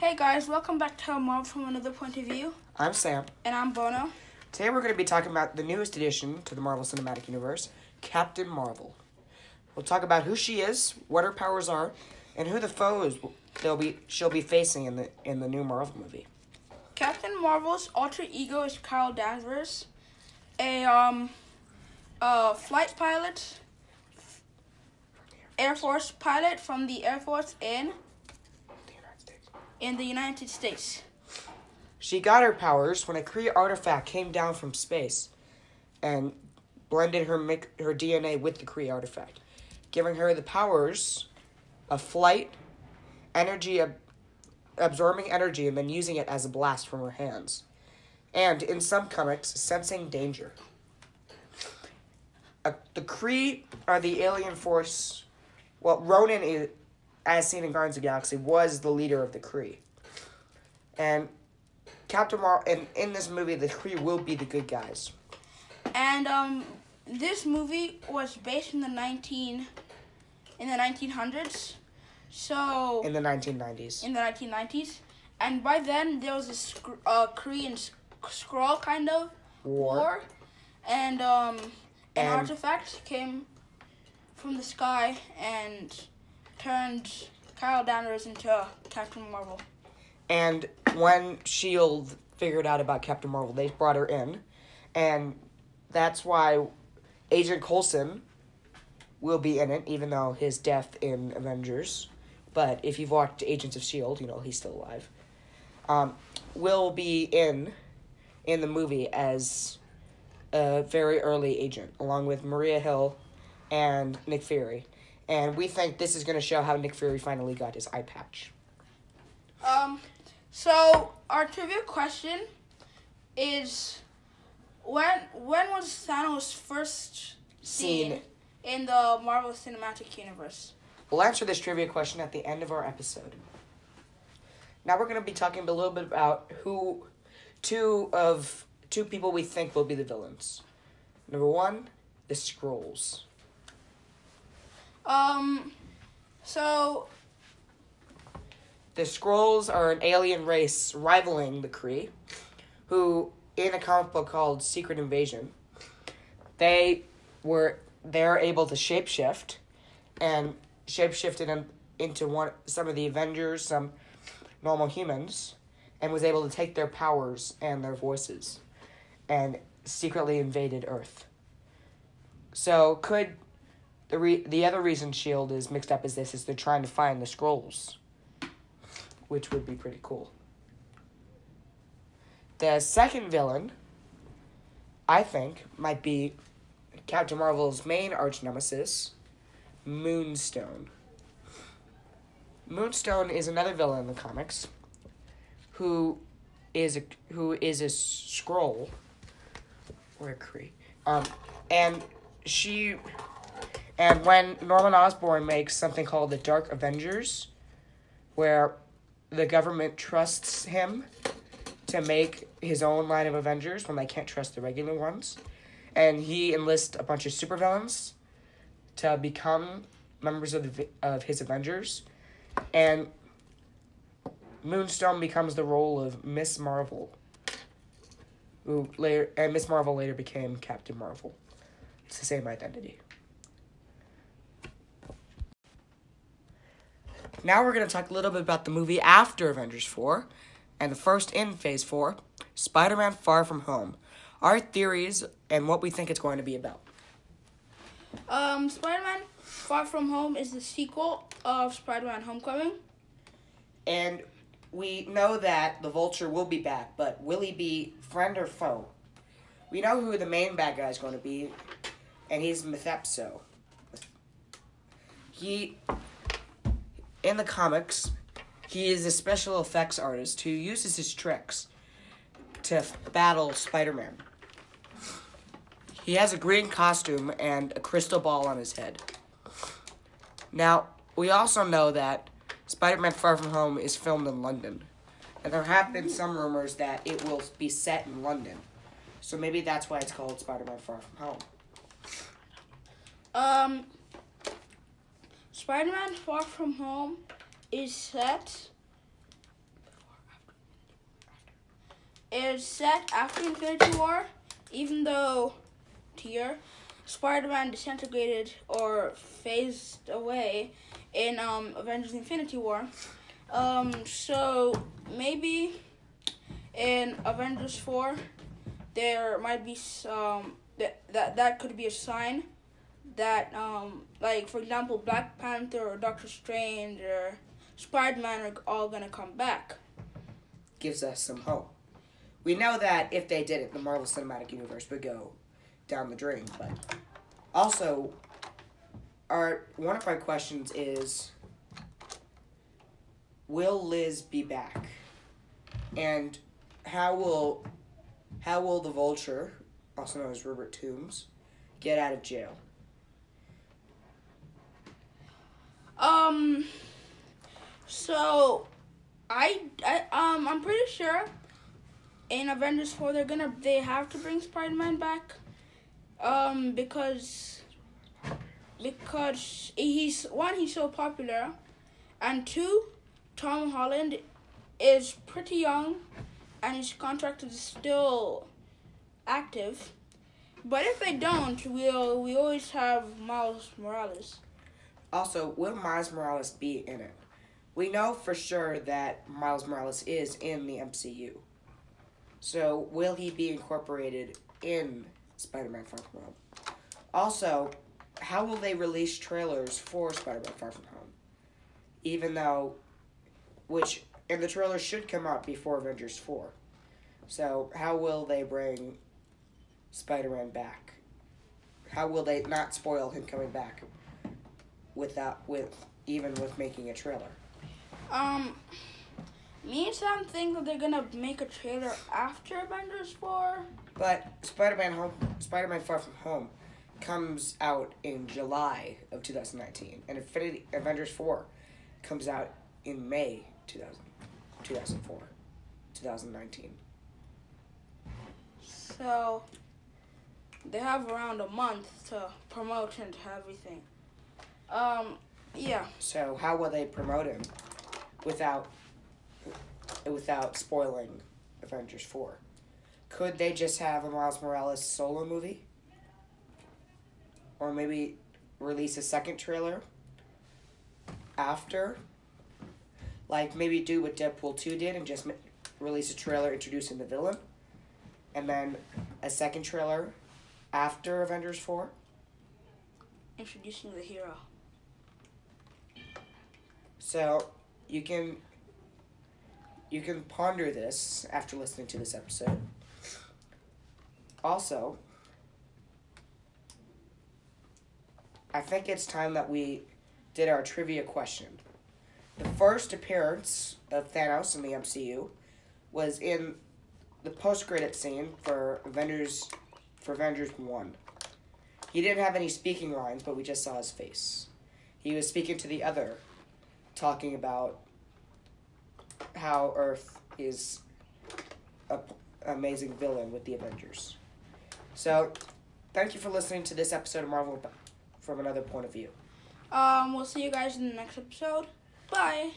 Hey guys, welcome back to Marvel from Another Point of View. I'm Sam. And I'm Bono. Today we're going to be talking about the newest addition to the Marvel Cinematic Universe, Captain Marvel. We'll talk about who she is, what her powers are, and who the foes they'll be she'll be facing in the in the new Marvel movie. Captain Marvel's alter ego is Carol Danvers, a um a flight pilot, Air Force pilot from the Air Force in The United States. In the United States. She got her powers when a Kree artifact came down from space and blended her her DNA with the Kree artifact, giving her the powers of flight, energy ab- absorbing energy and then using it as a blast from her hands. And in some comics, sensing danger. The Kree are the alien force. Well, Ronan, is, as seen in Guardians of the Galaxy, was the leader of the Kree. And Captain Marvel, and in this movie, the Kree will be the good guys. And um this movie was based in the 19 in the 1900s. So In the 1990s. in the 1990s, and by then there was a sc- uh, Korean s- Skrull kind of War. war, and um, an And- artifact came from the sky and turned Carol Danvers into Captain Marvel. And when S.H.I.E.L.D. figured out about Captain Marvel, they brought her in. And that's why Agent Coulson will be in it, even though his death in Avengers. But if you've watched Agents of S.H.I.E.L.D., you know he's still alive. Um, will be in in the movie as a very early agent, along with Maria Hill and Nick Fury. And we think this is going to show how Nick Fury finally got his eye patch. Um, so our trivia question is when when was Thanos first seen, Seen. in the Marvel Cinematic Universe? We'll answer this trivia question at the end of our episode. Now we're going to be talking a little bit about who two of two people we think will be the villains. Number one, the Skrulls. Um, so The Skrulls are an alien race rivaling the Kree, who in a comic book called Secret Invasion, they were they're able to shapeshift and shapeshifted in, into one some of the Avengers, some normal humans, and was able to take their powers and their voices and secretly invaded Earth. So could the re- the other reason Shield is mixed up is this is they're trying to find the Skrulls which would be pretty cool. The second villain, I think, might be Captain Marvel's main arch nemesis, Moonstone. Moonstone is another villain in the comics, who is a who is a Skrull or a Kree, um, and she, and when Norman Osborn makes something called the Dark Avengers, where the government trusts him to make his own line of Avengers when they can't trust the regular ones. And he enlists a bunch of supervillains to become members of, the, of his Avengers. And Moonstone becomes the role of Miss Marvel. Who later and Miss Marvel later became Captain Marvel. It's the same identity. Now we're going to talk a little bit about the movie after Avengers 4 and the first in Phase 4, Spider Man Far From Home. Our theories and what we think it's going to be about. Um, Spider-Man: Far From Home is the sequel of Spider-Man: Homecoming. And we know that the Vulture will be back, but will he be friend or foe? We know who the main bad guy is going to be, and he's Mephisto. He, in the comics, he is a special effects artist who uses his tricks to battle Spider Man. He has a green costume and a crystal ball on his head. Now, we also know that Spider Man Far From Home is filmed in London. And there have been some rumors that it will be set in London. So maybe that's why it's called Spider Man Far From Home. Um, Spider-Man: Far From Home is set is set after Infinity War, even though here Spider-Man disintegrated or phased away in um, Avengers: Infinity War. Um, so maybe in Avengers Four, there might be some that that that could be a sign that um, like for example, Black Panther or Doctor Strange or Spider-Man are all gonna come back. Gives us some hope. We know that if they did it, the Marvel Cinematic Universe would go down the drain. But also, our one of our questions is, will Liz be back? And how will how will the Vulture, also known as Robert Toombs, get out of jail? Um. So, I, I um I'm pretty sure in Avengers four they're gonna they have to bring Spider Man back, um because because he's one he's so popular, and two, Tom Holland is pretty young, and his contract is still active. But if they don't, we'll we always have Miles Morales. Also, will Miles Morales be in it? We know for sure that Miles Morales is in the MCU. So, will he be incorporated in Spider Man Far From Home? Also, how will they release trailers for Spider Man Far From Home? Even though, which, and the trailer should come out before Avengers 4. So, how will they bring Spider Man back? How will they not spoil him coming back without, with, even with making a trailer? Um, me and Sam think that they're gonna make a trailer after Avengers four. But Spider-Man Home, Spider-Man Far From Home, comes out in July of 2019, and Infinity Avengers 4 comes out in May 2000, 2004, 2019. So they have around a month to promote and to everything. Um, yeah. So how will they promote him without without spoiling Avengers 4? Could they just have a Miles Morales solo movie? Or maybe release a second trailer after? Like maybe do what Deadpool 2 did and just release a trailer introducing the villain? And then a second trailer after Avengers 4? Introducing the hero. So you can you can ponder this after listening to this episode. Also, I think it's time that we did our trivia question. The first appearance of Thanos in the MCU was in the post-credit scene for Avengers for Avengers 1. He didn't have any speaking lines, but we just saw his face. He was speaking to the other talking about how Earth is a p- amazing villain with the Avengers. So, thank you for listening to this episode of Marvel from another point of view. Um, we'll see you guys in the next episode. Bye.